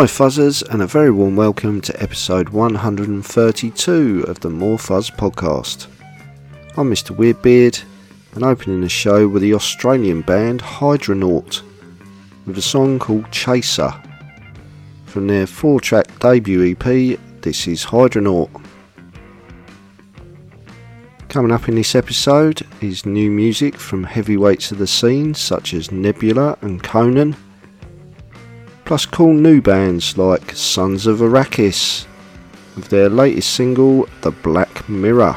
Hi Fuzzers, and a very warm welcome to episode 132 of the More Fuzz podcast. I'm Mr. Weirdbeard, and opening the show with the Australian band Hydronaut with a song called Chaser. From their four track debut EP, this is Hydronaut. Coming up in this episode is new music from heavyweights of the scene such as Nebula and Conan plus cool new bands like Sons of Arrakis with their latest single The Black Mirror.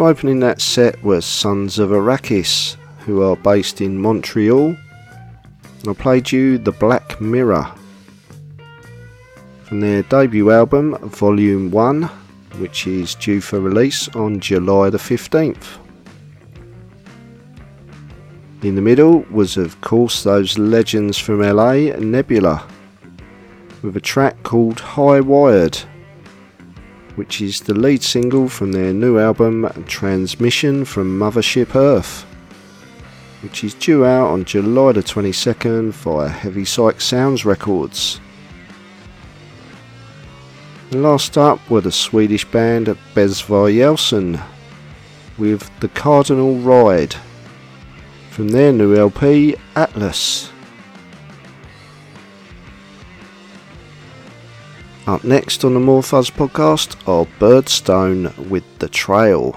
So opening that set was Sons of Arrakis, who are based in Montreal. I played you The Black Mirror from their debut album, Volume 1, which is due for release on July the 15th. In the middle was, of course, those legends from LA, Nebula, with a track called High Wired which is the lead single from their new album Transmission from Mothership Earth, which is due out on July the 22nd via Heavy Psych Sounds Records. And last up were the Swedish band Besvärjelsen with The Cardinal Ride from their new LP Atlas. Up next on the More Fuzz podcast are Birdstone with The Trail.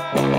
The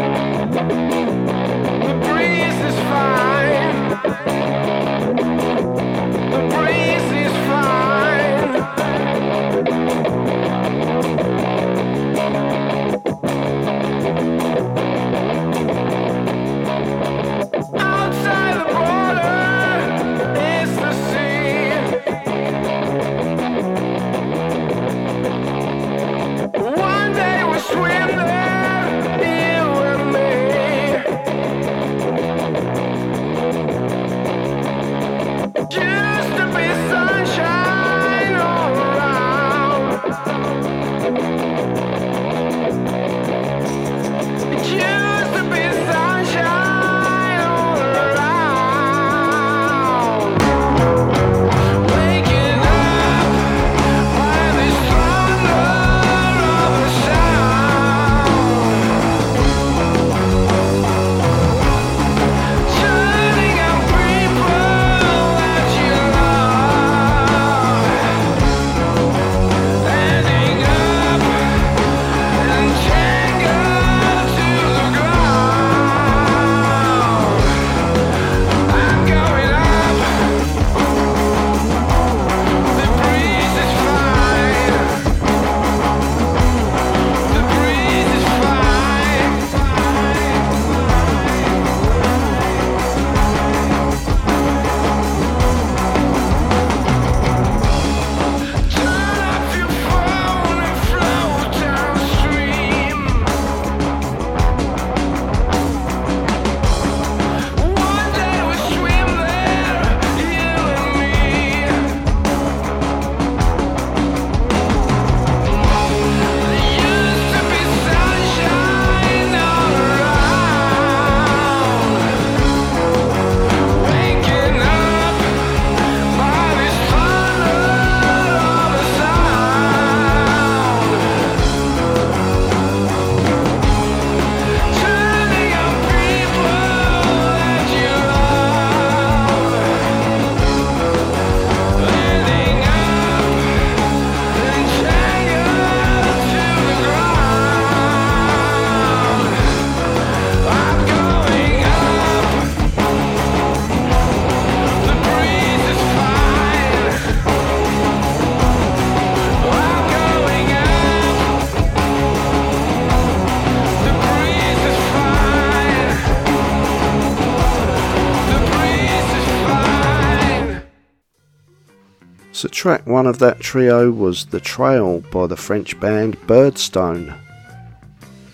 track one of that trio was The Trail by the French band Birdstone,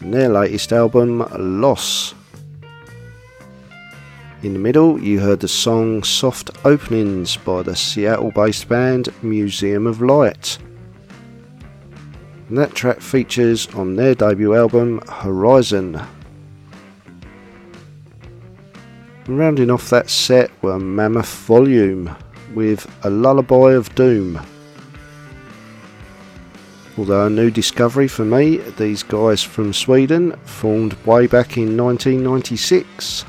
and their latest album, Loss. In the middle, you heard the song Soft Openings by the Seattle based band Museum of Light. And that track features on their debut album, Horizon. And rounding off that set were Mammoth Volume with A Lullaby of Doom. Although a new discovery for me, these guys from Sweden formed way back in 1996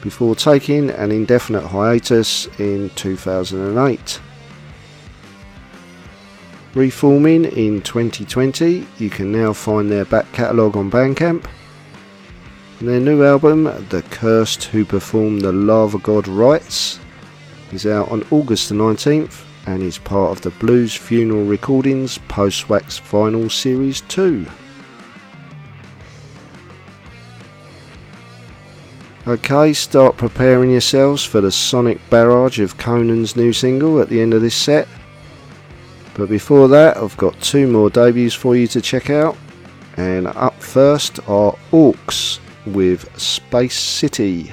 before taking an indefinite hiatus in 2008. Reforming in 2020, you can now find their back catalogue on Bandcamp. And their new album, The Cursed Who Perform the Lava God Rites, is out on August the 19th and is part of the Blues Funeral Recordings Post Wax Vinyl Series 2. Okay, start preparing yourselves for the sonic barrage of Conan's new single at the end of this set. But before that, I've got two more debuts for you to check out. And up first are AAWKS with Space City.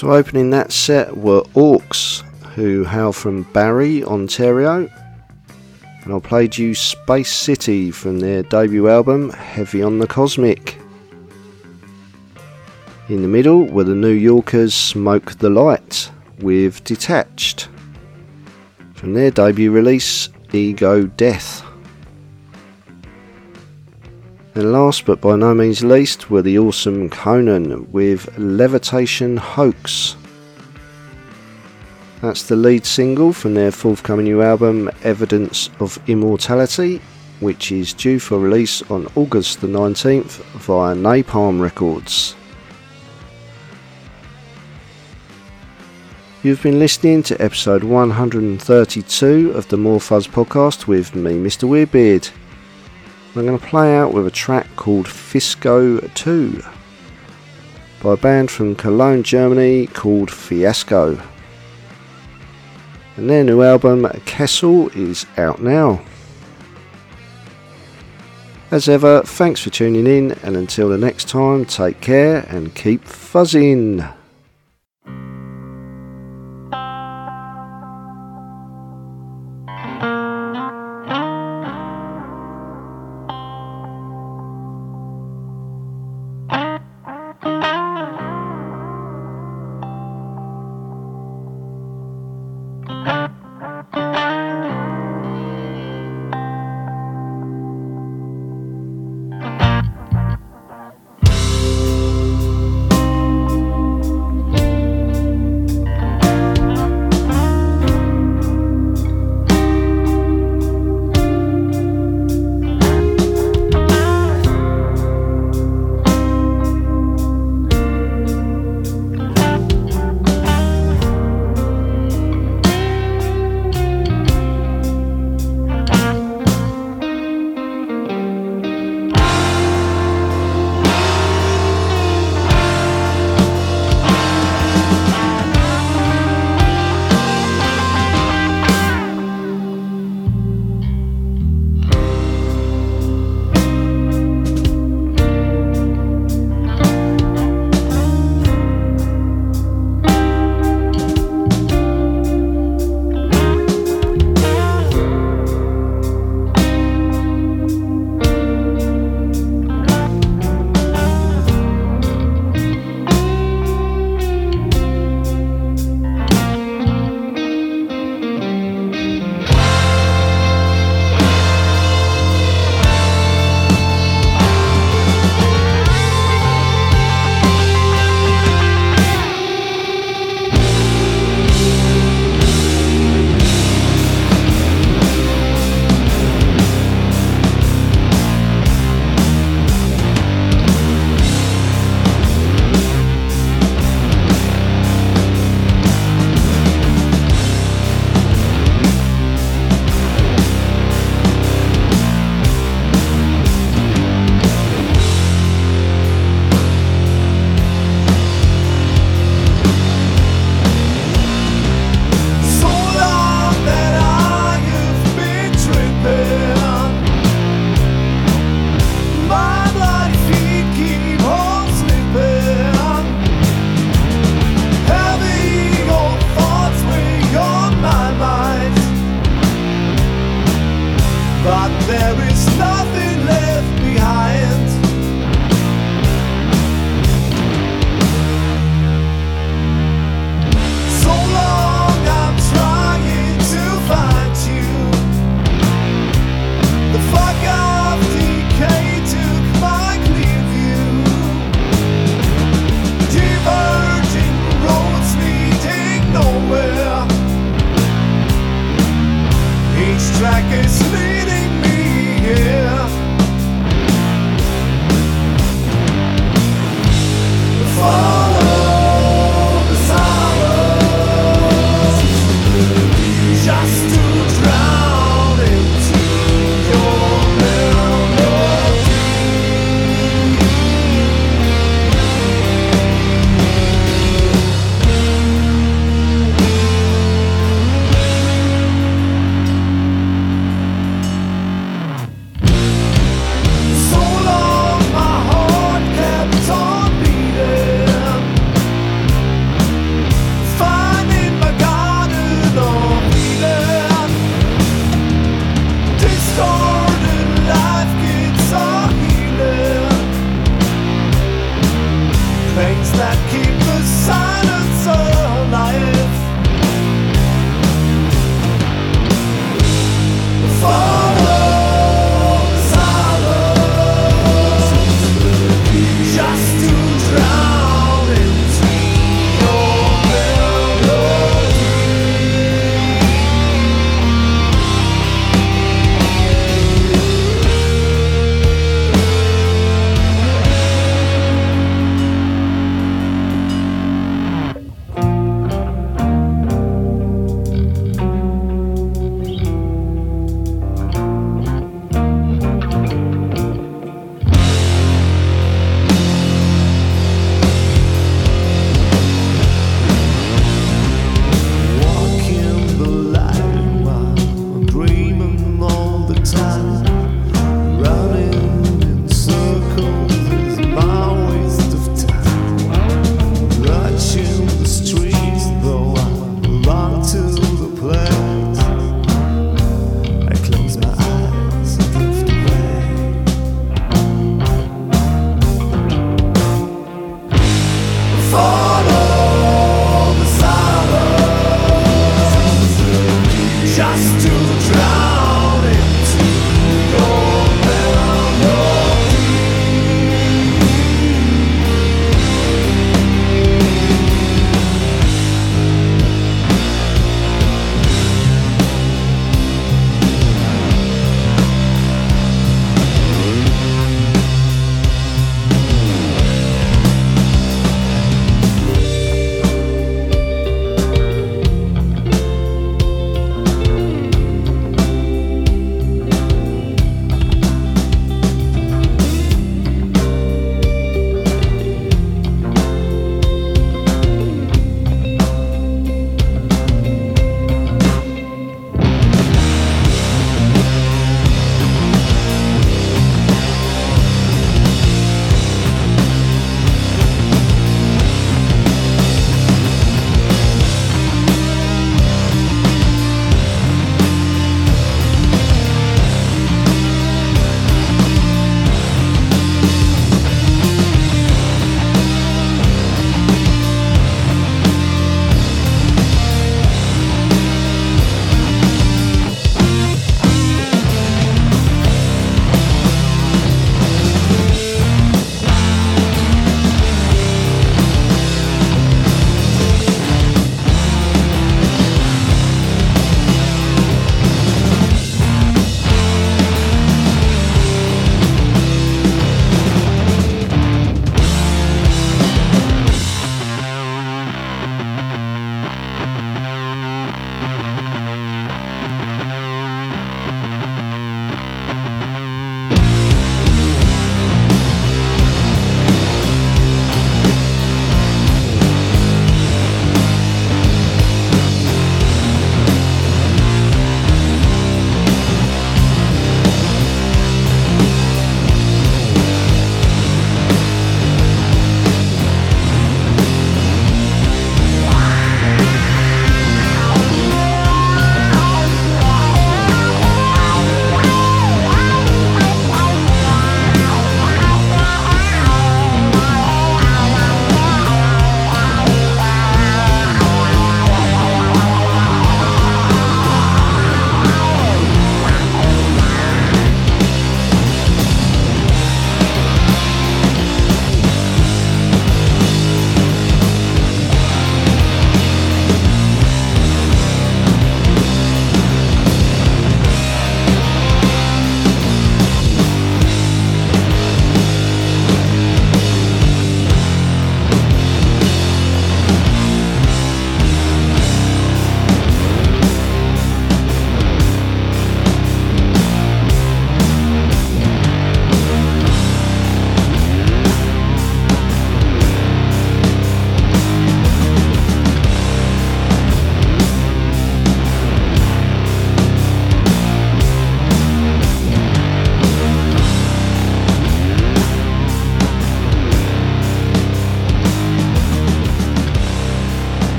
So opening that set were AAWKS, who hail from Barrie, Ontario. And I played you Space City from their debut album Heavy on the Cosmic. In the middle were the New Yorkers Smoke the Light with Detached from their debut release Ego Death. And last but by no means least were the awesome Conan with Levitation Hoax. That's the lead single from their forthcoming new album Evidence of Immortality, which is due for release on August the 19th via Napalm Records. You've been listening to episode 132 of the More Fuzz podcast with me, Mr. Weirdbeard. I'm going to play out with a track called Fisco 2 by a band from Cologne, Germany called Fiasco. And their new album, Kessel, is out now. As ever, thanks for tuning in, and until the next time, take care and keep fuzzing.